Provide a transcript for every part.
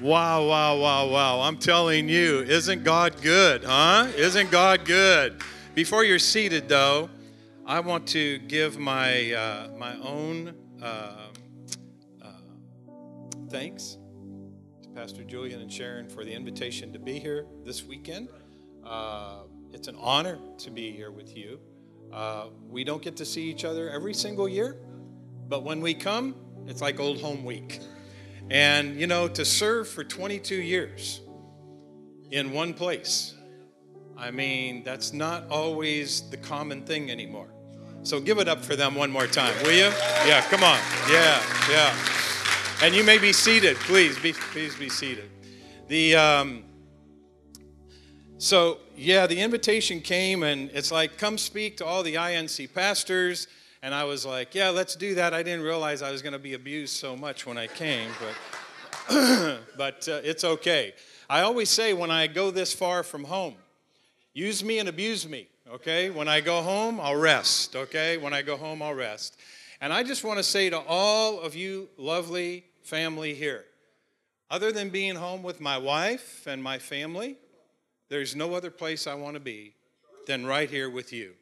Wow, wow, wow, wow. I'm telling you, isn't God good, huh? Isn't God good? Before you're seated, though, I want to give my, uh, my own uh, uh, thanks to Pastor Julian and Sharon for the invitation to be here this weekend. Uh, it's an honor to be here with you. Uh, we don't get to see each other every single year, but when we come, it's like old home week. And, you know, to serve for 22 years in one place, I mean, that's not always the common thing anymore. So give it up for them one more time, will you? Yeah, come on. Yeah, yeah. And you may be seated. Please be, please be seated. The, um, so, yeah, the invitation came, and it's like, come speak to all the INC pastors and I was like, yeah, let's do that. I didn't realize I was going to be abused so much when I came, but, but uh, it's okay. I always say when I go this far from home, use me and abuse me, okay? When I go home, I'll rest, okay? When I go home, I'll rest. And I just want to say to all of you lovely family here, other than being home with my wife and my family, there's no other place I want to be than right here with you.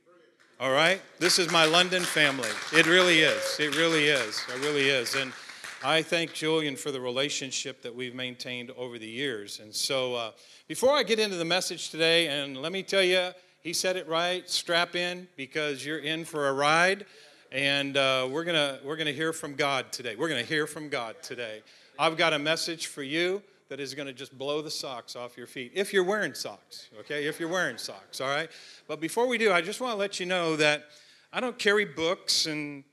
All right? This is my London family. It really is. It really is. It really is. And I thank Julian for the relationship that we've maintained over the years. And so, uh, before I get into the message today, and let me tell you, he said it right strap in because you're in for a ride. And uh, we're going to we're gonna hear from God today. We're going to hear from God today. I've got a message for you that is going to just blow the socks off your feet if you're wearing socks, okay? If you're wearing socks, all right? But before we do, I just want to let you know that I don't carry books and,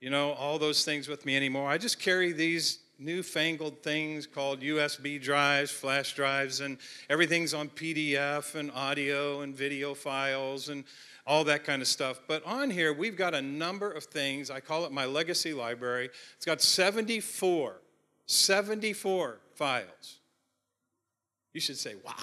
you know, all those things with me anymore. I just carry these newfangled things called USB drives, flash drives, and everything's on PDF and audio and video files and all that kind of stuff. But on here, we've got a number of things. I call it my legacy library. It's got 74, 74 files. You should say, wow.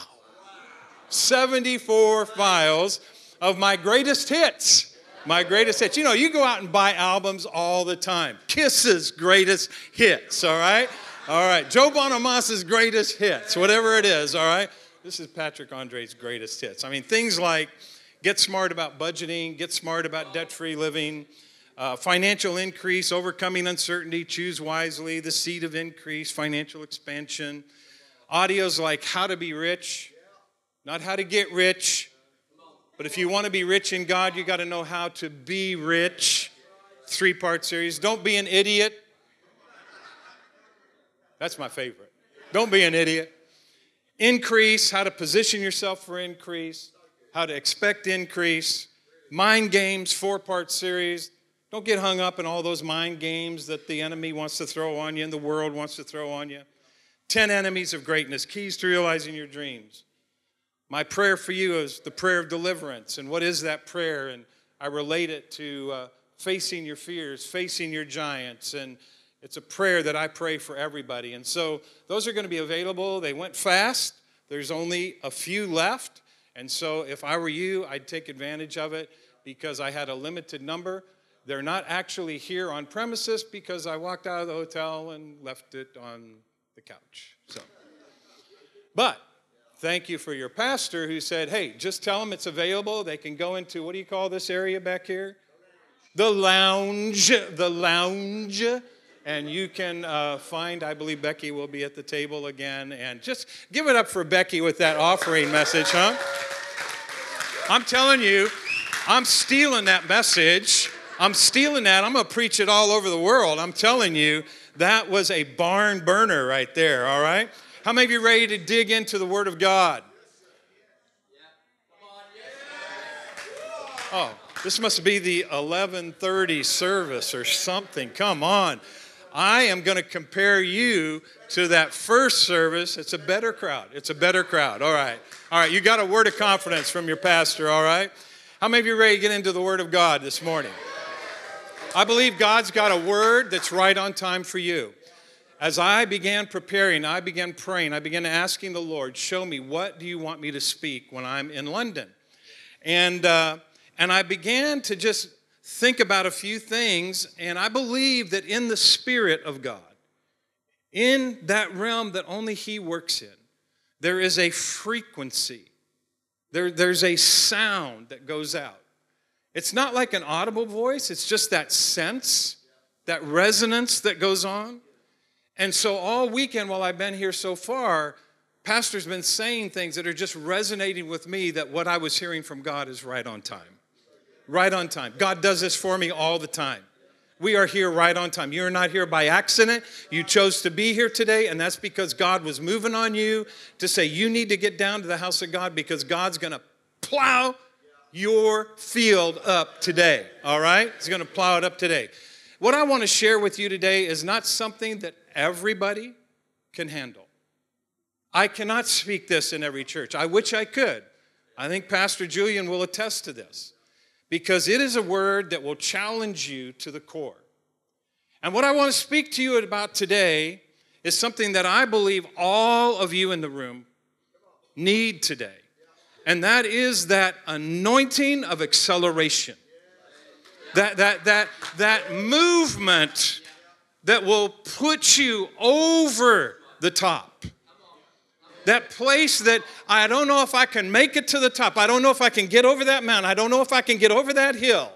74 files of my greatest hits. My greatest hits. You know, you go out and buy albums all the time. Kiss's greatest hits, all right? All right. Joe Bonamassa's greatest hits, whatever it is, all right? This is Patrick Andre's greatest hits. I mean, things like Get Smart About Budgeting, Get Smart About Debt Free Living, uh, Financial Increase, Overcoming Uncertainty, Choose Wisely, The Seed of Increase, Financial Expansion. Audios like How to Be Rich, not how to get rich, but if you want to be rich in God, you got to know how to be rich. Three part series. Don't be an idiot. That's my favorite. Don't be an idiot. Increase, how to position yourself for increase, how to expect increase. Mind games, four part series. Don't get hung up in all those mind games that the enemy wants to throw on you and the world wants to throw on you. 10 enemies of greatness, keys to realizing your dreams. My prayer for you is the prayer of deliverance. And what is that prayer? And I relate it to uh, facing your fears, facing your giants. And it's a prayer that I pray for everybody. And so those are going to be available. They went fast, there's only a few left. And so if I were you, I'd take advantage of it because I had a limited number. They're not actually here on premises because I walked out of the hotel and left it on the couch. So, but thank you for your pastor who said, hey, just tell them it's available. They can go into what do you call this area back here? The lounge. The lounge. And you can uh, find, I believe Becky will be at the table again. And just give it up for Becky with that offering message, huh? I'm telling you, I'm stealing that message. I'm stealing that. I'm going to preach it all over the world. I'm telling you, that was a barn burner right there, all right? How many of you ready to dig into the Word of God? Oh, this must be the 11:30 service or something. Come on. I am going to compare you to that first service. It's a better crowd. It's a better crowd. All right. All right, you got a word of confidence from your pastor, all right? How many of you ready to get into the word of God this morning? I believe God's got a word that's right on time for you. As I began preparing, I began praying, I began asking the Lord, show me what do you want me to speak when I'm in London? And, uh, and I began to just think about a few things, and I believe that in the Spirit of God, in that realm that only He works in, there is a frequency, there, there's a sound that goes out. It's not like an audible voice, it's just that sense, that resonance that goes on. And so, all weekend while I've been here so far, Pastor's been saying things that are just resonating with me that what I was hearing from God is right on time. Right on time. God does this for me all the time. We are here right on time. You're not here by accident. You chose to be here today, and that's because God was moving on you to say, You need to get down to the house of God because God's going to plow your field up today. All right? He's going to plow it up today. What I want to share with you today is not something that everybody can handle. I cannot speak this in every church. I wish I could. I think Pastor Julian will attest to this because it is a word that will challenge you to the core. And what I want to speak to you about today is something that I believe all of you in the room need today. And that is that anointing of acceleration. That, that, that, that movement that will put you over the top. That place that I don't know if I can make it to the top. I don't know if I can get over that mountain. I don't know if I can get over that hill.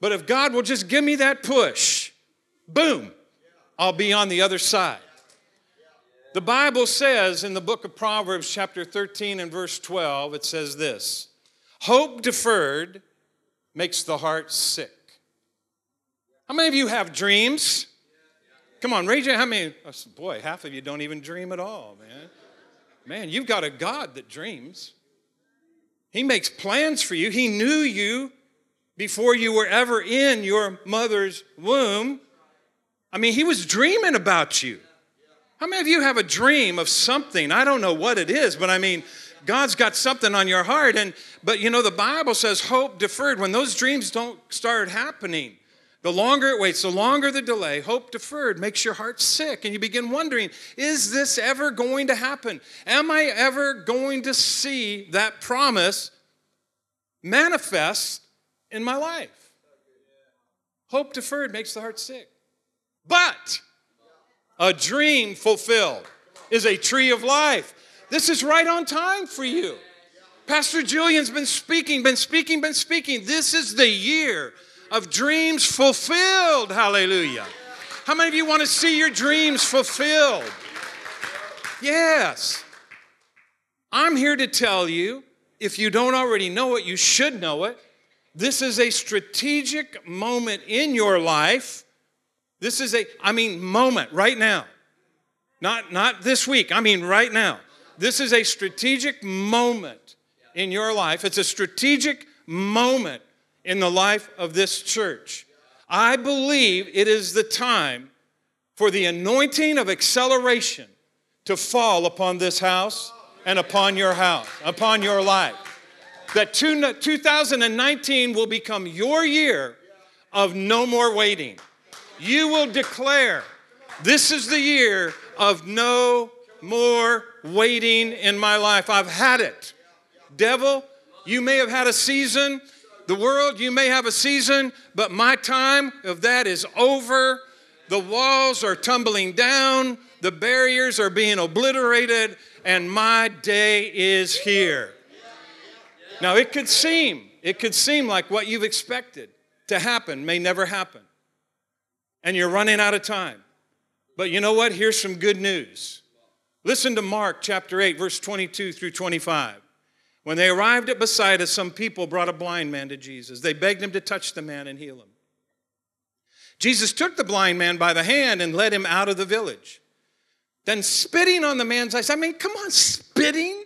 But if God will just give me that push, boom, I'll be on the other side. The Bible says in the book of Proverbs, chapter 13 and verse 12, it says this Hope deferred makes the heart sick. How many of you have dreams? Come on, raise your how many? Oh, boy, half of you don't even dream at all, man. Man, you've got a God that dreams. He makes plans for you. He knew you before you were ever in your mother's womb. I mean, he was dreaming about you. How many of you have a dream of something? I don't know what it is, but I mean, God's got something on your heart. And but you know, the Bible says hope deferred. When those dreams don't start happening, the longer it waits, the longer the delay, hope deferred makes your heart sick, and you begin wondering, is this ever going to happen? Am I ever going to see that promise manifest in my life? Hope deferred makes the heart sick. But a dream fulfilled is a tree of life. This is right on time for you. Pastor Julian's been speaking, been speaking, been speaking. This is the year of dreams fulfilled. Hallelujah. How many of you want to see your dreams fulfilled? Yes. I'm here to tell you, if you don't already know it, you should know it. This is a strategic moment in your life. This is a, I mean, moment right now. Not, not this week, I mean, right now. This is a strategic moment in your life. It's a strategic moment in the life of this church. I believe it is the time for the anointing of acceleration to fall upon this house and upon your house, upon your life. That 2019 will become your year of no more waiting. You will declare, This is the year of no more waiting in my life. I've had it. Devil, you may have had a season the world, you may have a season, but my time of that is over. The walls are tumbling down, the barriers are being obliterated, and my day is here. Now, it could seem, it could seem like what you've expected to happen may never happen. And you're running out of time. But you know what? Here's some good news. Listen to Mark chapter 8, verse 22 through 25. When they arrived at Bethsaida, some people brought a blind man to Jesus. They begged him to touch the man and heal him. Jesus took the blind man by the hand and led him out of the village. Then, spitting on the man's eyes, I mean, come on, spitting?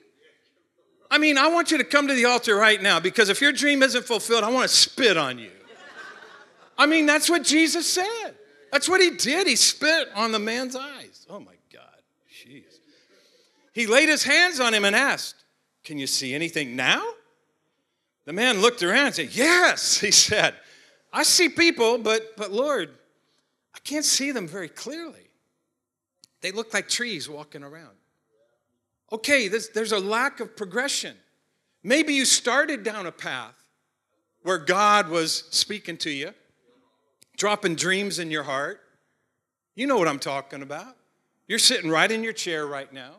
I mean, I want you to come to the altar right now because if your dream isn't fulfilled, I want to spit on you. I mean, that's what Jesus said. That's what he did. He spit on the man's eyes. Oh my God, jeez. He laid his hands on him and asked, can you see anything now? The man looked around and said, Yes, he said. I see people, but, but Lord, I can't see them very clearly. They look like trees walking around. Okay, there's, there's a lack of progression. Maybe you started down a path where God was speaking to you, dropping dreams in your heart. You know what I'm talking about. You're sitting right in your chair right now.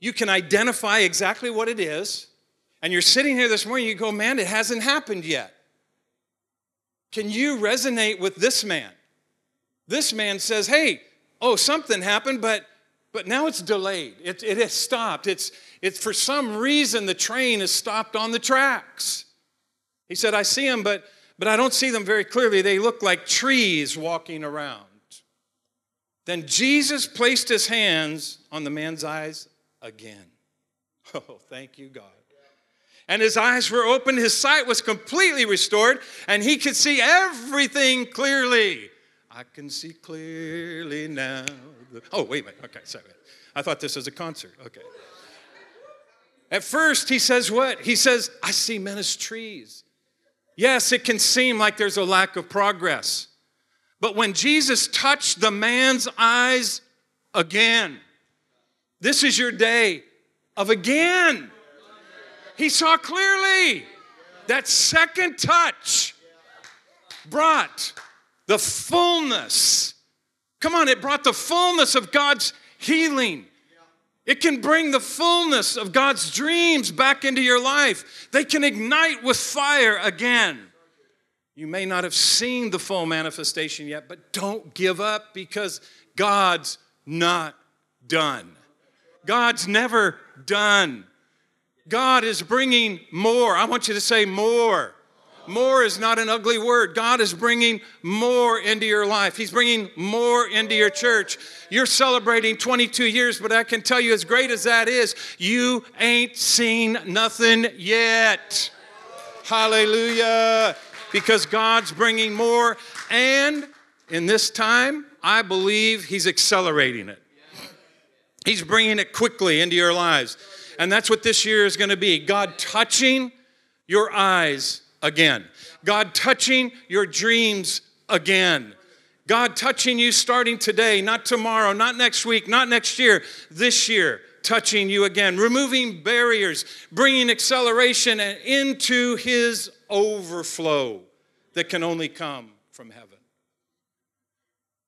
You can identify exactly what it is. And you're sitting here this morning, you go, man, it hasn't happened yet. Can you resonate with this man? This man says, hey, oh, something happened, but but now it's delayed. It, it has stopped. It's, it's for some reason the train has stopped on the tracks. He said, I see him, but, but I don't see them very clearly. They look like trees walking around. Then Jesus placed his hands on the man's eyes again. Oh, thank you, God. And his eyes were opened, his sight was completely restored, and he could see everything clearly. I can see clearly now. Oh, wait a minute. Okay, sorry. I thought this was a concert. Okay. At first, he says what? He says, I see men as trees. Yes, it can seem like there's a lack of progress. But when Jesus touched the man's eyes again, this is your day of again. He saw clearly. That second touch brought the fullness. Come on, it brought the fullness of God's healing. It can bring the fullness of God's dreams back into your life. They can ignite with fire again. You may not have seen the full manifestation yet, but don't give up because God's not done. God's never done. God is bringing more. I want you to say more. More is not an ugly word. God is bringing more into your life. He's bringing more into your church. You're celebrating 22 years, but I can tell you, as great as that is, you ain't seen nothing yet. Hallelujah. Because God's bringing more. And in this time, I believe He's accelerating it. He's bringing it quickly into your lives. And that's what this year is going to be God touching your eyes again. God touching your dreams again. God touching you starting today, not tomorrow, not next week, not next year, this year, touching you again, removing barriers, bringing acceleration into His overflow that can only come from heaven.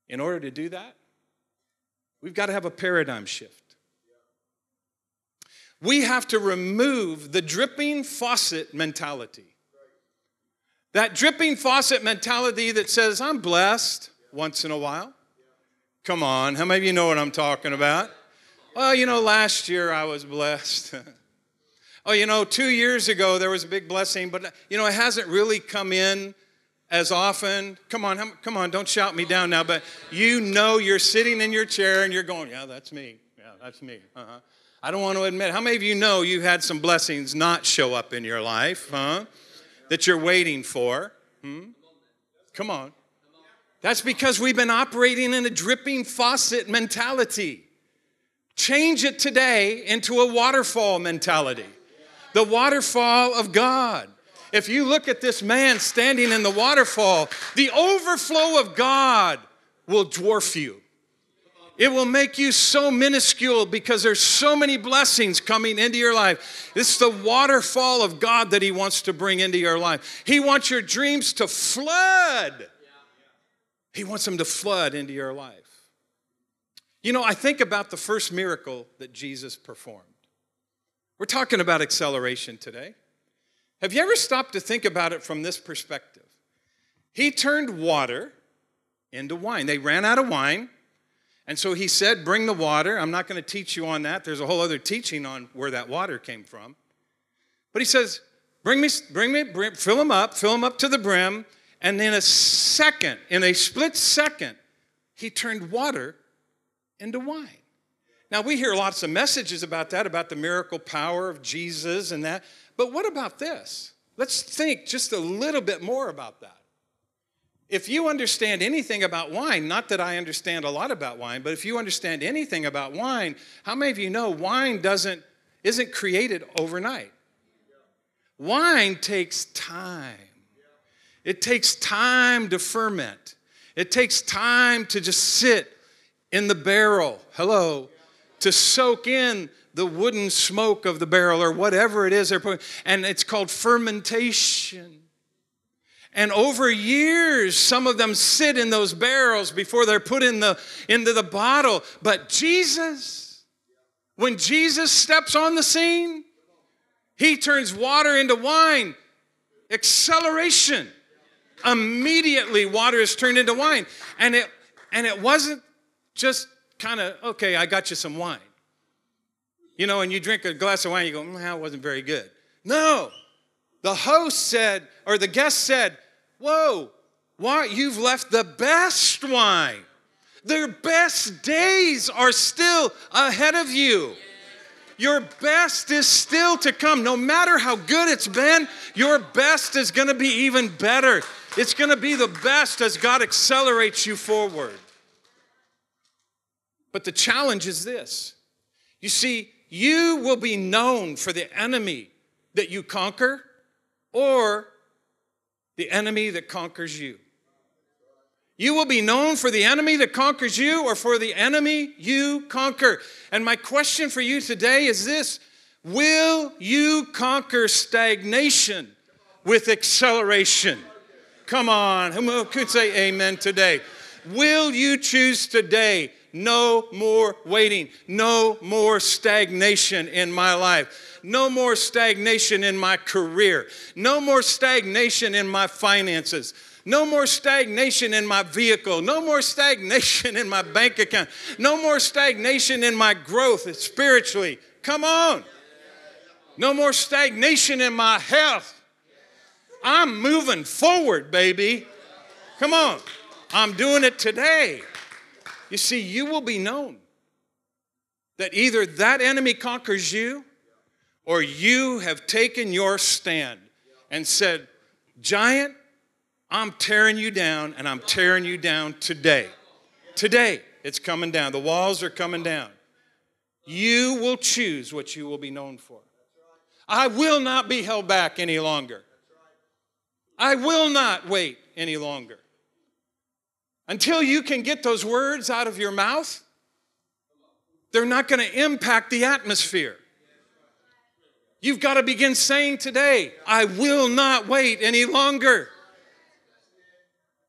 In order to do that, we've got to have a paradigm shift. We have to remove the dripping faucet mentality. That dripping faucet mentality that says, I'm blessed once in a while. Come on, how many of you know what I'm talking about? Well, you know, last year I was blessed. oh, you know, two years ago there was a big blessing, but, you know, it hasn't really come in as often. Come on, come on, don't shout me down now, but you know you're sitting in your chair and you're going, yeah, that's me. Yeah, that's me. Uh-huh. I don't want to admit. How many of you know you had some blessings not show up in your life, huh? That you're waiting for? Hmm? Come on. That's because we've been operating in a dripping faucet mentality. Change it today into a waterfall mentality. The waterfall of God. If you look at this man standing in the waterfall, the overflow of God will dwarf you. It will make you so minuscule because there's so many blessings coming into your life. It's the waterfall of God that He wants to bring into your life. He wants your dreams to flood. He wants them to flood into your life. You know, I think about the first miracle that Jesus performed. We're talking about acceleration today. Have you ever stopped to think about it from this perspective? He turned water into wine. They ran out of wine. And so he said, Bring the water. I'm not going to teach you on that. There's a whole other teaching on where that water came from. But he says, Bring me, bring me, bring, fill them up, fill them up to the brim. And in a second, in a split second, he turned water into wine. Now, we hear lots of messages about that, about the miracle power of Jesus and that. But what about this? Let's think just a little bit more about that. If you understand anything about wine, not that I understand a lot about wine, but if you understand anything about wine, how many of you know wine doesn't isn't created overnight? Wine takes time. It takes time to ferment. It takes time to just sit in the barrel. Hello. To soak in the wooden smoke of the barrel or whatever it is they're putting. And it's called fermentation. And over years, some of them sit in those barrels before they're put in the, into the bottle. But Jesus, when Jesus steps on the scene, he turns water into wine. Acceleration. Immediately, water is turned into wine. And it, and it wasn't just kind of, okay, I got you some wine. You know, and you drink a glass of wine, you go, mm, that wasn't very good. No. The host said, or the guest said, Whoa, why? You've left the best wine. Their best days are still ahead of you. Your best is still to come. No matter how good it's been, your best is going to be even better. It's going to be the best as God accelerates you forward. But the challenge is this you see, you will be known for the enemy that you conquer or the enemy that conquers you. You will be known for the enemy that conquers you or for the enemy you conquer. And my question for you today is this Will you conquer stagnation with acceleration? Come on, who could say amen today? Will you choose today no more waiting, no more stagnation in my life? no more stagnation in my career, no more stagnation in my finances. No more stagnation in my vehicle. No more stagnation in my bank account. No more stagnation in my growth spiritually. Come on. No more stagnation in my health. I'm moving forward, baby. Come on. I'm doing it today. You see, you will be known that either that enemy conquers you or you have taken your stand and said, Giant, I'm tearing you down, and I'm tearing you down today. Today, it's coming down. The walls are coming down. You will choose what you will be known for. I will not be held back any longer. I will not wait any longer. Until you can get those words out of your mouth, they're not going to impact the atmosphere. You've got to begin saying today, I will not wait any longer.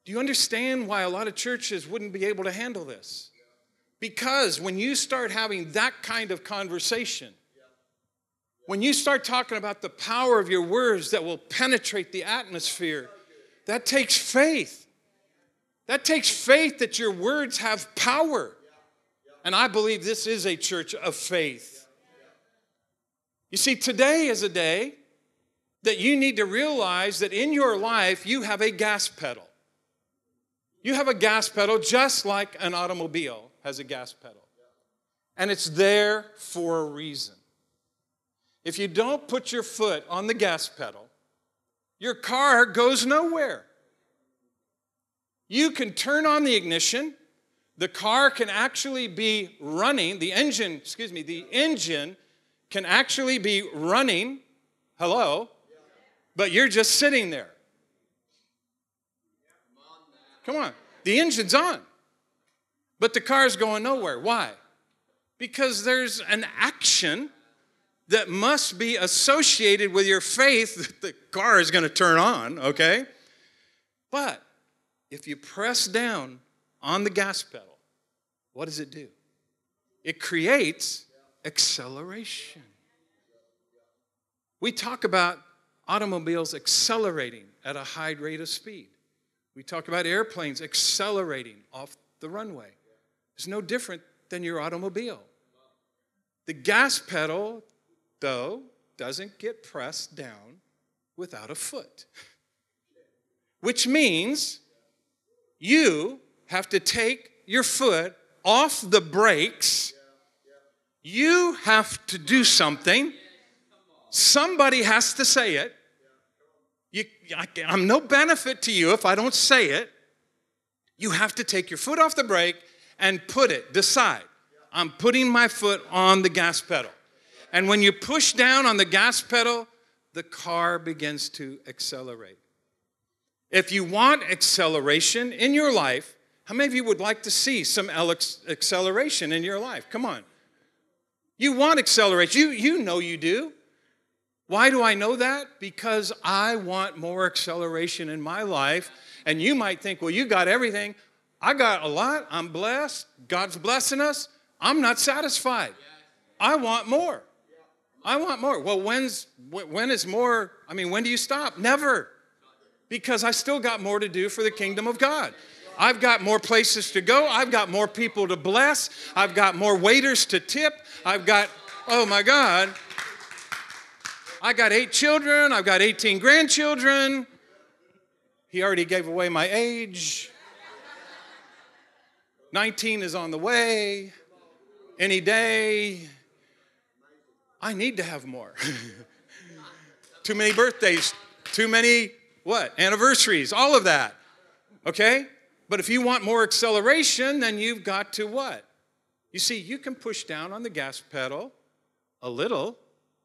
Do you understand why a lot of churches wouldn't be able to handle this? Because when you start having that kind of conversation, when you start talking about the power of your words that will penetrate the atmosphere, that takes faith. That takes faith that your words have power. And I believe this is a church of faith. You see, today is a day that you need to realize that in your life you have a gas pedal. You have a gas pedal just like an automobile has a gas pedal. And it's there for a reason. If you don't put your foot on the gas pedal, your car goes nowhere. You can turn on the ignition, the car can actually be running, the engine, excuse me, the engine can actually be running, hello, but you're just sitting there. Come on. The engine's on, but the car's going nowhere. Why? Because there's an action that must be associated with your faith that the car is going to turn on, okay? But if you press down on the gas pedal, what does it do? It creates acceleration. We talk about automobiles accelerating at a high rate of speed. We talk about airplanes accelerating off the runway. It's no different than your automobile. The gas pedal, though, doesn't get pressed down without a foot, which means you have to take your foot off the brakes you have to do something. Somebody has to say it. You, I, I'm no benefit to you if I don't say it. You have to take your foot off the brake and put it, decide. I'm putting my foot on the gas pedal. And when you push down on the gas pedal, the car begins to accelerate. If you want acceleration in your life, how many of you would like to see some acceleration in your life? Come on. You want acceleration. You, you know you do. Why do I know that? Because I want more acceleration in my life. And you might think, well, you got everything. I got a lot. I'm blessed. God's blessing us. I'm not satisfied. I want more. I want more. Well, when's when is more? I mean, when do you stop? Never. Because I still got more to do for the kingdom of God. I've got more places to go. I've got more people to bless. I've got more waiters to tip. I've got, oh my God, I got eight children, I've got 18 grandchildren. He already gave away my age. 19 is on the way. Any day. I need to have more. too many birthdays, too many what? Anniversaries, all of that. Okay? But if you want more acceleration, then you've got to what? You see, you can push down on the gas pedal a little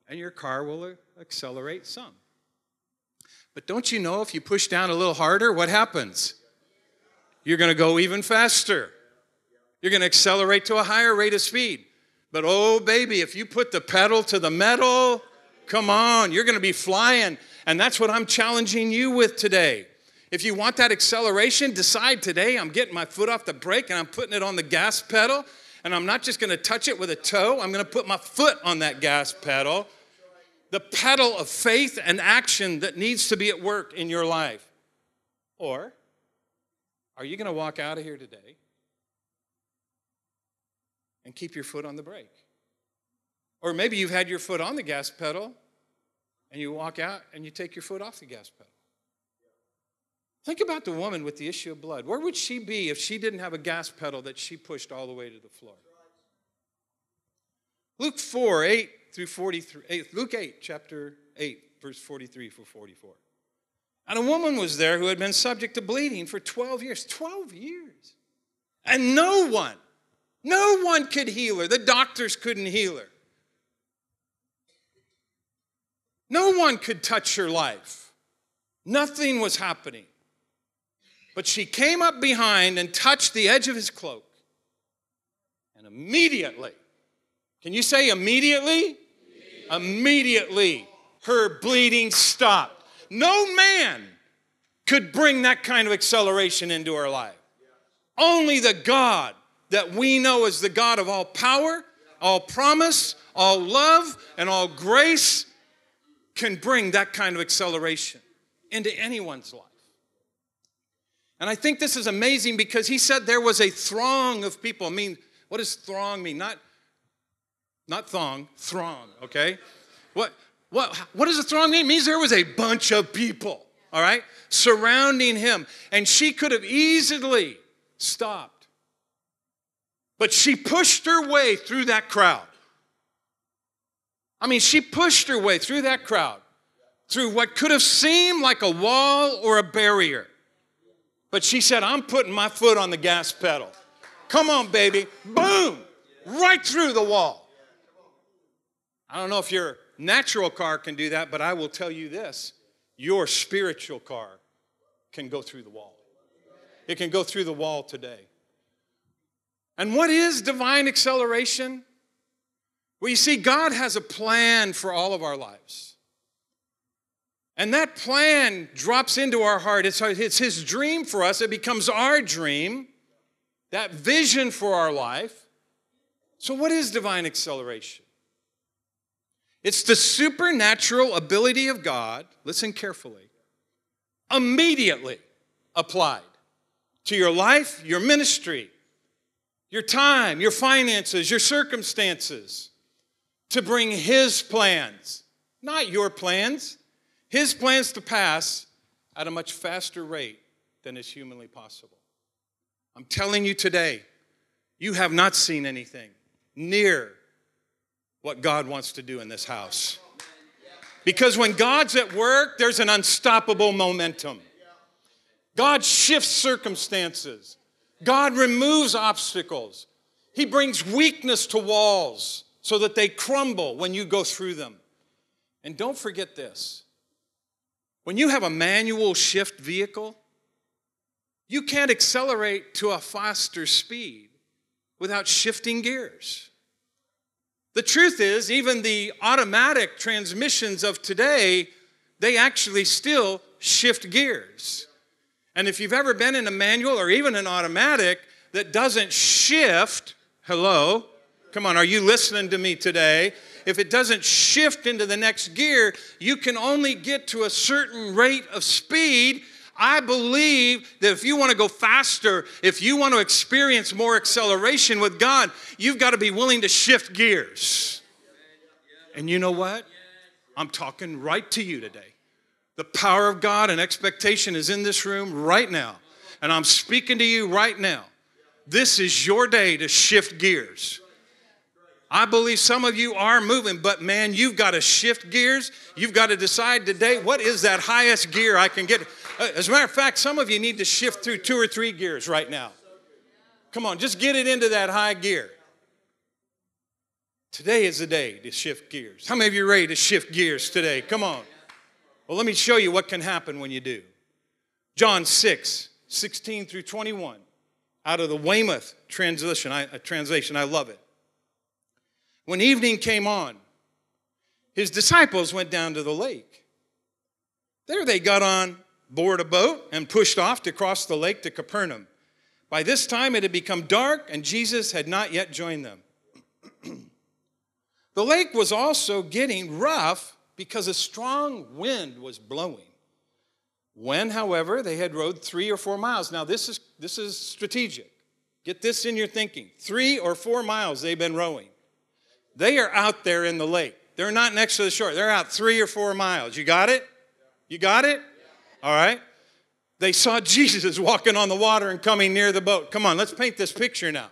and your car will accelerate some. But don't you know if you push down a little harder, what happens? You're going to go even faster. You're going to accelerate to a higher rate of speed. But oh, baby, if you put the pedal to the metal, come on, you're going to be flying. And that's what I'm challenging you with today. If you want that acceleration, decide today I'm getting my foot off the brake and I'm putting it on the gas pedal. And I'm not just going to touch it with a toe, I'm going to put my foot on that gas pedal the pedal of faith and action that needs to be at work in your life? Or are you going to walk out of here today and keep your foot on the brake? Or maybe you've had your foot on the gas pedal and you walk out and you take your foot off the gas pedal. Think about the woman with the issue of blood. Where would she be if she didn't have a gas pedal that she pushed all the way to the floor? Luke 4 8 through 43, 8, Luke 8, chapter 8, verse 43 for 44. And a woman was there who had been subject to bleeding for 12 years. 12 years. And no one, no one could heal her. The doctors couldn't heal her. No one could touch her life. Nothing was happening. But she came up behind and touched the edge of his cloak. And immediately, can you say immediately? Immediately, her bleeding stopped. No man could bring that kind of acceleration into her life. Only the God that we know as the God of all power, all promise, all love, and all grace can bring that kind of acceleration into anyone's life. And I think this is amazing because he said there was a throng of people. I mean, what does throng mean? Not not thong, throng, okay? What, what, what does a throng mean? It means there was a bunch of people, all right, surrounding him. And she could have easily stopped. But she pushed her way through that crowd. I mean, she pushed her way through that crowd, through what could have seemed like a wall or a barrier. But she said, I'm putting my foot on the gas pedal. Come on, baby. Boom! Right through the wall. I don't know if your natural car can do that, but I will tell you this your spiritual car can go through the wall. It can go through the wall today. And what is divine acceleration? Well, you see, God has a plan for all of our lives. And that plan drops into our heart. It's, it's His dream for us, it becomes our dream, that vision for our life. So, what is divine acceleration? It's the supernatural ability of God, listen carefully, immediately applied to your life, your ministry, your time, your finances, your circumstances, to bring His plans, not your plans, His plans to pass at a much faster rate than is humanly possible. I'm telling you today, you have not seen anything near what God wants to do in this house. Because when God's at work, there's an unstoppable momentum. God shifts circumstances, God removes obstacles. He brings weakness to walls so that they crumble when you go through them. And don't forget this when you have a manual shift vehicle, you can't accelerate to a faster speed without shifting gears. The truth is, even the automatic transmissions of today, they actually still shift gears. And if you've ever been in a manual or even an automatic that doesn't shift, hello, come on, are you listening to me today? If it doesn't shift into the next gear, you can only get to a certain rate of speed I believe that if you want to go faster, if you want to experience more acceleration with God, you've got to be willing to shift gears. And you know what? I'm talking right to you today. The power of God and expectation is in this room right now. And I'm speaking to you right now. This is your day to shift gears. I believe some of you are moving, but man, you've got to shift gears. You've got to decide today what is that highest gear I can get. Uh, as a matter of fact, some of you need to shift through two or three gears right now. Come on, just get it into that high gear. Today is the day to shift gears. How many of you are ready to shift gears today? Come on. Well, let me show you what can happen when you do. John 6, 16 through 21, out of the Weymouth translation. I, translation, I love it. When evening came on, his disciples went down to the lake. There they got on board a boat and pushed off to cross the lake to Capernaum. By this time it had become dark, and Jesus had not yet joined them. the lake was also getting rough because a strong wind was blowing. When, however, they had rowed three or four miles. Now, this is, this is strategic. Get this in your thinking. Three or four miles they've been rowing. They are out there in the lake. They're not next to the shore. They're out three or four miles. You got it? You got it? All right. They saw Jesus walking on the water and coming near the boat. Come on, let's paint this picture now.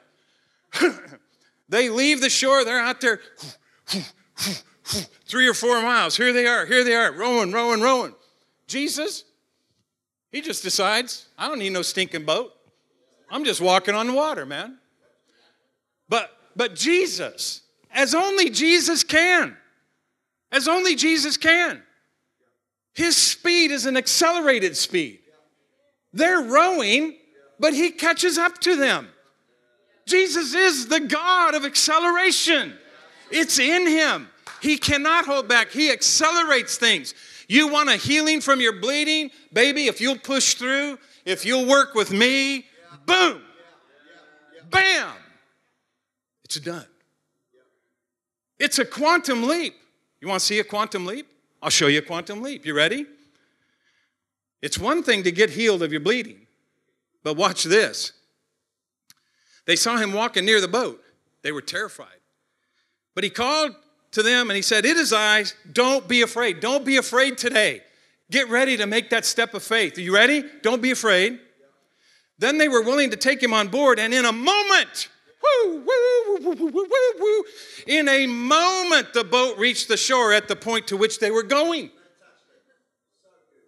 they leave the shore, they're out there three or four miles. Here they are, here they are, rowing, rowing, rowing. Jesus, he just decides, I don't need no stinking boat. I'm just walking on the water, man. But but Jesus, as only Jesus can. As only Jesus can. His speed is an accelerated speed. They're rowing, but he catches up to them. Jesus is the God of acceleration. It's in him. He cannot hold back. He accelerates things. You want a healing from your bleeding? Baby, if you'll push through, if you'll work with me, boom, bam, it's done. It's a quantum leap. You want to see a quantum leap? I'll show you a quantum leap. You ready? It's one thing to get healed of your bleeding, but watch this. They saw him walking near the boat. They were terrified. But he called to them and he said, It is I. Don't be afraid. Don't be afraid today. Get ready to make that step of faith. Are you ready? Don't be afraid. Then they were willing to take him on board, and in a moment, In a moment, the boat reached the shore at the point to which they were going.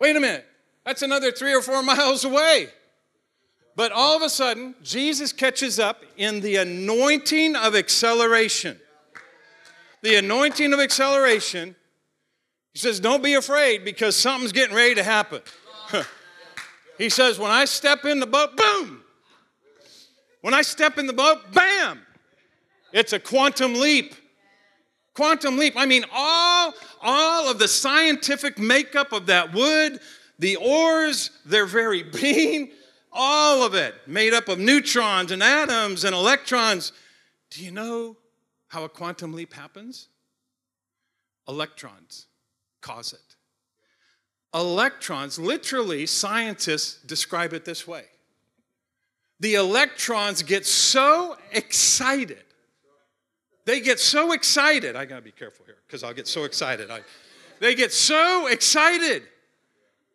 Wait a minute. That's another three or four miles away. But all of a sudden, Jesus catches up in the anointing of acceleration. The anointing of acceleration. He says, Don't be afraid because something's getting ready to happen. he says, When I step in the boat, boom, when I step in the boat, bam! It's a quantum leap. Quantum leap. I mean, all, all of the scientific makeup of that wood, the oars, their very being, all of it made up of neutrons and atoms and electrons. Do you know how a quantum leap happens? Electrons cause it. Electrons, literally, scientists describe it this way the electrons get so excited. They get so excited. I gotta be careful here because I'll get so excited. I, they get so excited.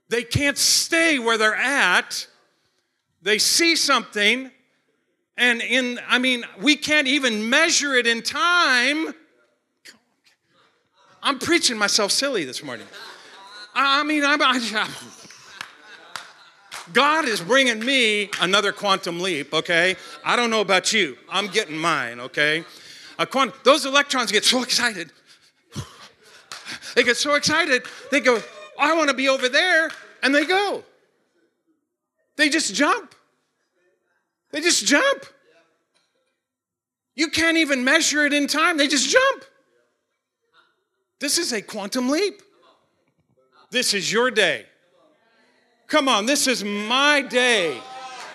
They can't stay where they're at. They see something, and in, I mean, we can't even measure it in time. I'm preaching myself silly this morning. I mean, I'm, I, God is bringing me another quantum leap, okay? I don't know about you. I'm getting mine, okay? Quant- those electrons get so excited. They get so excited, they go, I want to be over there, and they go. They just jump. They just jump. You can't even measure it in time, they just jump. This is a quantum leap. This is your day. Come on, this is my day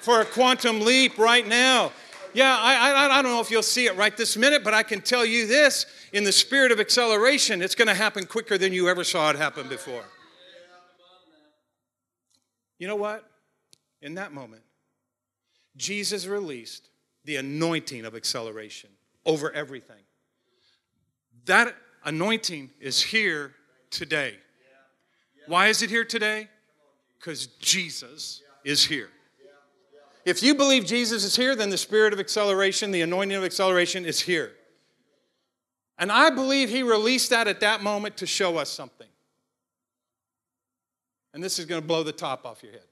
for a quantum leap right now. Yeah, I, I, I, don't know if you'll see it right this minute, but I can tell you this in the spirit of acceleration, it's going to happen quicker than you ever saw it happen before. You know what? In that moment, Jesus released the anointing of acceleration over everything. That anointing is here today. Why is it here today? Because Jesus is here. If you believe Jesus is here, then the spirit of acceleration, the anointing of acceleration is here. And I believe he released that at that moment to show us something. And this is going to blow the top off your head.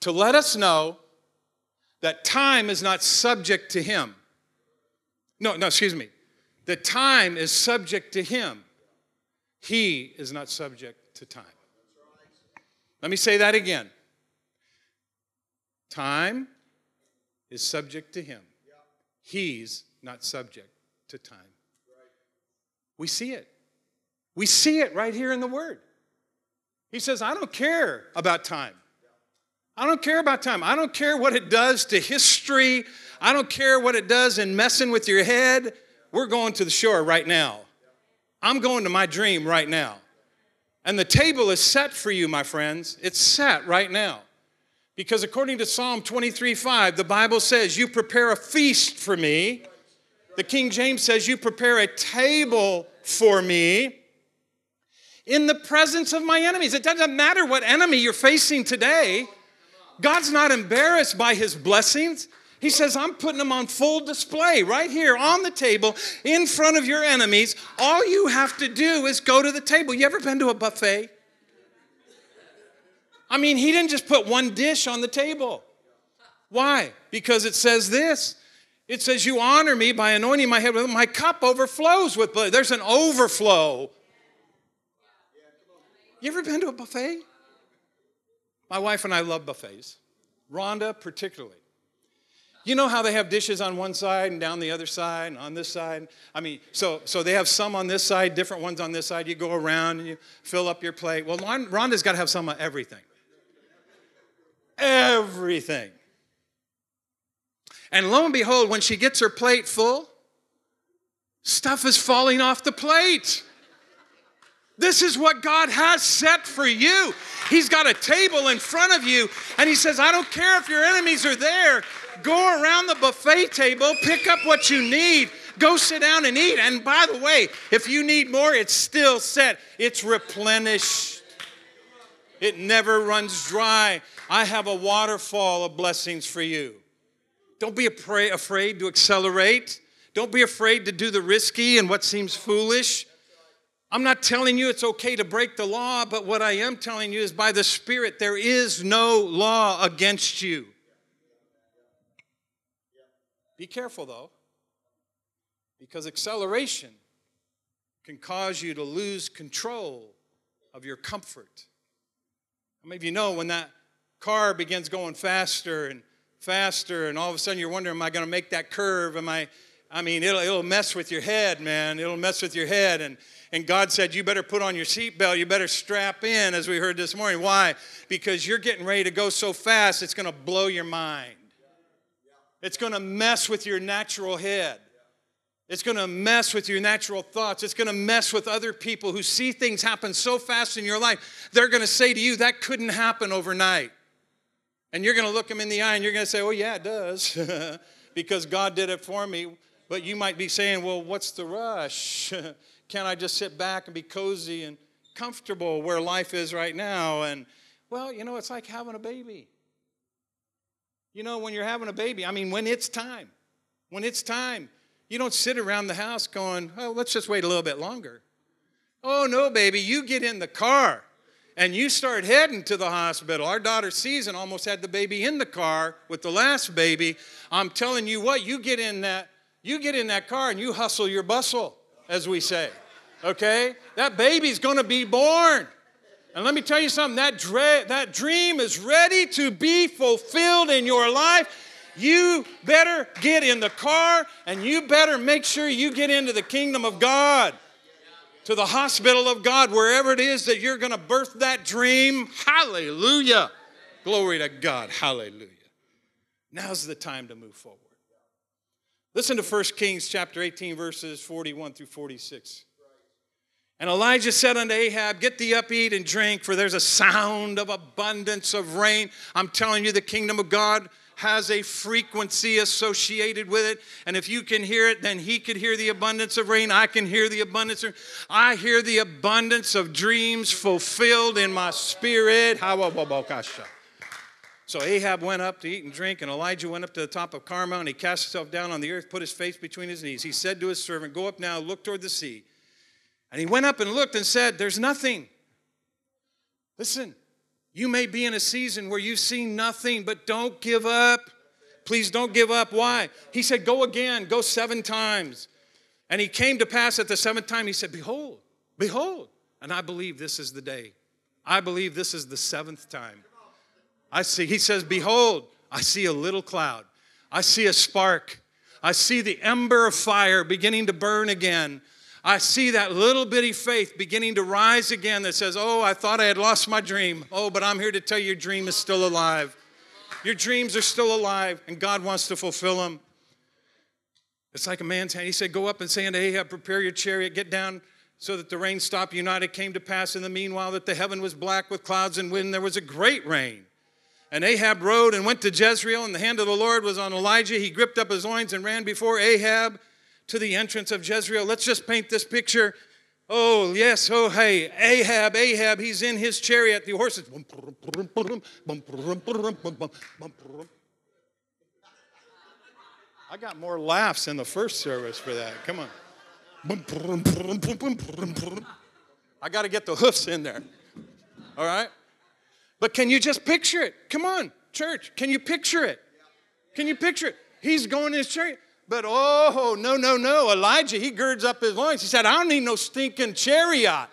To let us know that time is not subject to him. No, no, excuse me. The time is subject to him. He is not subject to time. Let me say that again. Time is subject to him. He's not subject to time. We see it. We see it right here in the Word. He says, I don't care about time. I don't care about time. I don't care what it does to history. I don't care what it does in messing with your head. We're going to the shore right now. I'm going to my dream right now. And the table is set for you, my friends. It's set right now. Because according to Psalm 23 5, the Bible says, You prepare a feast for me. The King James says, You prepare a table for me in the presence of my enemies. It doesn't matter what enemy you're facing today, God's not embarrassed by his blessings. He says, I'm putting them on full display right here on the table in front of your enemies. All you have to do is go to the table. You ever been to a buffet? I mean, he didn't just put one dish on the table. Why? Because it says this it says, You honor me by anointing my head with my cup overflows with blood. There's an overflow. You ever been to a buffet? My wife and I love buffets. Rhonda, particularly. You know how they have dishes on one side and down the other side and on this side? I mean, so, so they have some on this side, different ones on this side. You go around and you fill up your plate. Well, Rhonda's got to have some of everything everything. And lo and behold, when she gets her plate full, stuff is falling off the plate. This is what God has set for you. He's got a table in front of you, and He says, I don't care if your enemies are there. Go around the buffet table, pick up what you need, go sit down and eat. And by the way, if you need more, it's still set, it's replenished, it never runs dry. I have a waterfall of blessings for you. Don't be afraid to accelerate. Don't be afraid to do the risky and what seems foolish. I'm not telling you it's okay to break the law, but what I am telling you is by the Spirit, there is no law against you. Be careful though, because acceleration can cause you to lose control of your comfort. How many of you know when that car begins going faster and faster, and all of a sudden you're wondering, am I going to make that curve? Am I? I mean, it'll, it'll mess with your head, man. It'll mess with your head. And, and God said, You better put on your seatbelt. You better strap in, as we heard this morning. Why? Because you're getting ready to go so fast, it's going to blow your mind. It's going to mess with your natural head. It's going to mess with your natural thoughts. It's going to mess with other people who see things happen so fast in your life. They're going to say to you, That couldn't happen overnight. And you're going to look them in the eye and you're going to say, Oh, yeah, it does, because God did it for me. But you might be saying, Well, what's the rush? Can't I just sit back and be cozy and comfortable where life is right now? And, well, you know, it's like having a baby. You know, when you're having a baby, I mean, when it's time, when it's time, you don't sit around the house going, Oh, let's just wait a little bit longer. Oh, no, baby, you get in the car and you start heading to the hospital. Our daughter Season almost had the baby in the car with the last baby. I'm telling you what, you get in that, you get in that car and you hustle your bustle, as we say. Okay? That baby's gonna be born. And let me tell you something, that, dre- that dream is ready to be fulfilled in your life. You better get in the car and you better make sure you get into the kingdom of God. to the hospital of God, wherever it is that you're going to birth that dream. Hallelujah. Glory to God. Hallelujah. Now's the time to move forward. Listen to 1 Kings chapter 18, verses 41 through 46. And Elijah said unto Ahab, Get thee up, eat, and drink, for there's a sound of abundance of rain. I'm telling you, the kingdom of God has a frequency associated with it. And if you can hear it, then he could hear the abundance of rain. I can hear the abundance of I hear the abundance of dreams fulfilled in my spirit. So Ahab went up to eat and drink, and Elijah went up to the top of Carmel, and he cast himself down on the earth, put his face between his knees. He said to his servant, Go up now, look toward the sea. And he went up and looked and said, There's nothing. Listen, you may be in a season where you've seen nothing, but don't give up. Please don't give up. Why? He said, Go again, go seven times. And he came to pass at the seventh time, he said, Behold, behold. And I believe this is the day. I believe this is the seventh time. I see, he says, Behold, I see a little cloud. I see a spark. I see the ember of fire beginning to burn again. I see that little bitty faith beginning to rise again that says, Oh, I thought I had lost my dream. Oh, but I'm here to tell you your dream is still alive. Your dreams are still alive, and God wants to fulfill them. It's like a man's hand. He said, Go up and say unto Ahab, Prepare your chariot, get down so that the rain stop. It came to pass in the meanwhile that the heaven was black with clouds and wind. There was a great rain. And Ahab rode and went to Jezreel, and the hand of the Lord was on Elijah. He gripped up his loins and ran before Ahab to the entrance of Jezreel. Let's just paint this picture. Oh, yes, oh, hey, Ahab, Ahab, he's in his chariot. The horses. I got more laughs in the first service for that. Come on. I got to get the hoofs in there. All right? But can you just picture it? Come on, church. Can you picture it? Can you picture it? He's going in his chariot. But oh, no, no, no. Elijah, he girds up his loins. He said, I don't need no stinking chariot.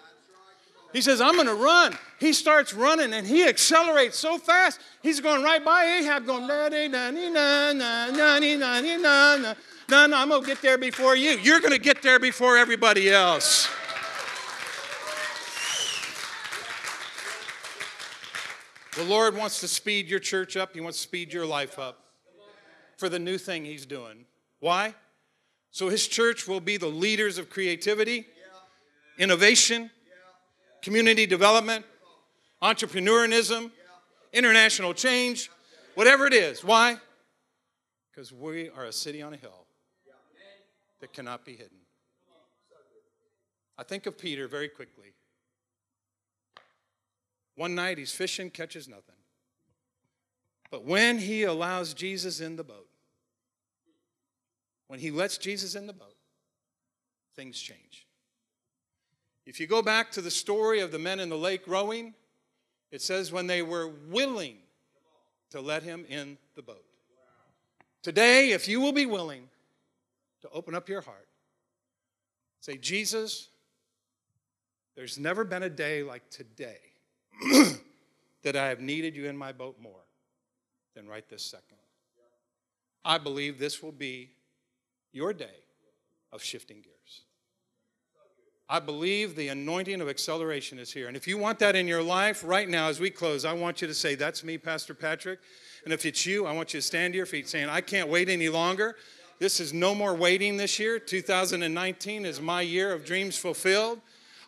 He says, I'm going to run. He starts running and he accelerates so fast. He's going right by Ahab, going, na na na na na na na na na. No, no, I'm going to get there before you. You're going to get there before everybody else. The Lord wants to speed your church up. He wants to speed your life up for the new thing He's doing. Why? So his church will be the leaders of creativity, innovation, community development, entrepreneurism, international change, whatever it is. Why? Because we are a city on a hill that cannot be hidden. I think of Peter very quickly. One night he's fishing, catches nothing. But when he allows Jesus in the boat, when he lets Jesus in the boat, things change. If you go back to the story of the men in the lake rowing, it says when they were willing to let him in the boat. Today, if you will be willing to open up your heart, say, Jesus, there's never been a day like today that I have needed you in my boat more than right this second. I believe this will be your day of shifting gears. I believe the anointing of acceleration is here. And if you want that in your life right now, as we close, I want you to say, That's me, Pastor Patrick. And if it's you, I want you to stand to your feet saying, I can't wait any longer. This is no more waiting this year. 2019 is my year of dreams fulfilled.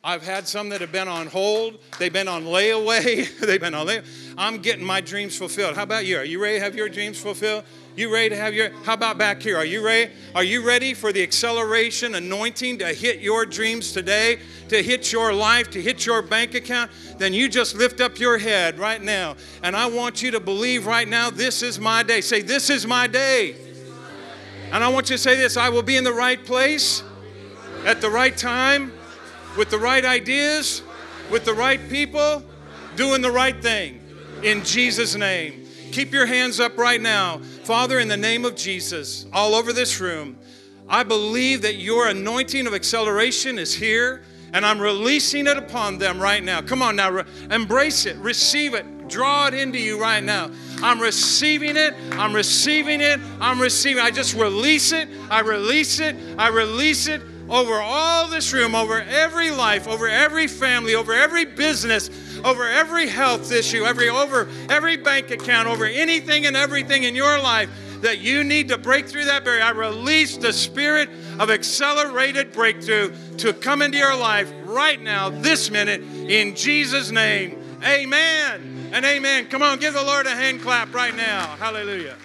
I've had some that have been on hold. They've been on layaway. They've been on layaway. I'm getting my dreams fulfilled. How about you? Are you ready to have your dreams fulfilled? You ready to have your, how about back here? Are you ready? Are you ready for the acceleration anointing to hit your dreams today, to hit your life, to hit your bank account? Then you just lift up your head right now. And I want you to believe right now, this is my day. Say, this is my day. And I want you to say this I will be in the right place at the right time with the right ideas, with the right people, doing the right thing. In Jesus' name. Keep your hands up right now. Father, in the name of Jesus, all over this room, I believe that your anointing of acceleration is here, and I'm releasing it upon them right now. Come on now, re- embrace it, receive it, draw it into you right now. I'm receiving it, I'm receiving it, I'm receiving. I just release it, I release it, I release it over all this room, over every life, over every family, over every business, over every health issue, every over every bank account, over anything and everything in your life that you need to break through that barrier. I release the spirit of accelerated breakthrough to come into your life right now, this minute, in Jesus' name. Amen and amen. Come on, give the Lord a hand clap right now. Hallelujah.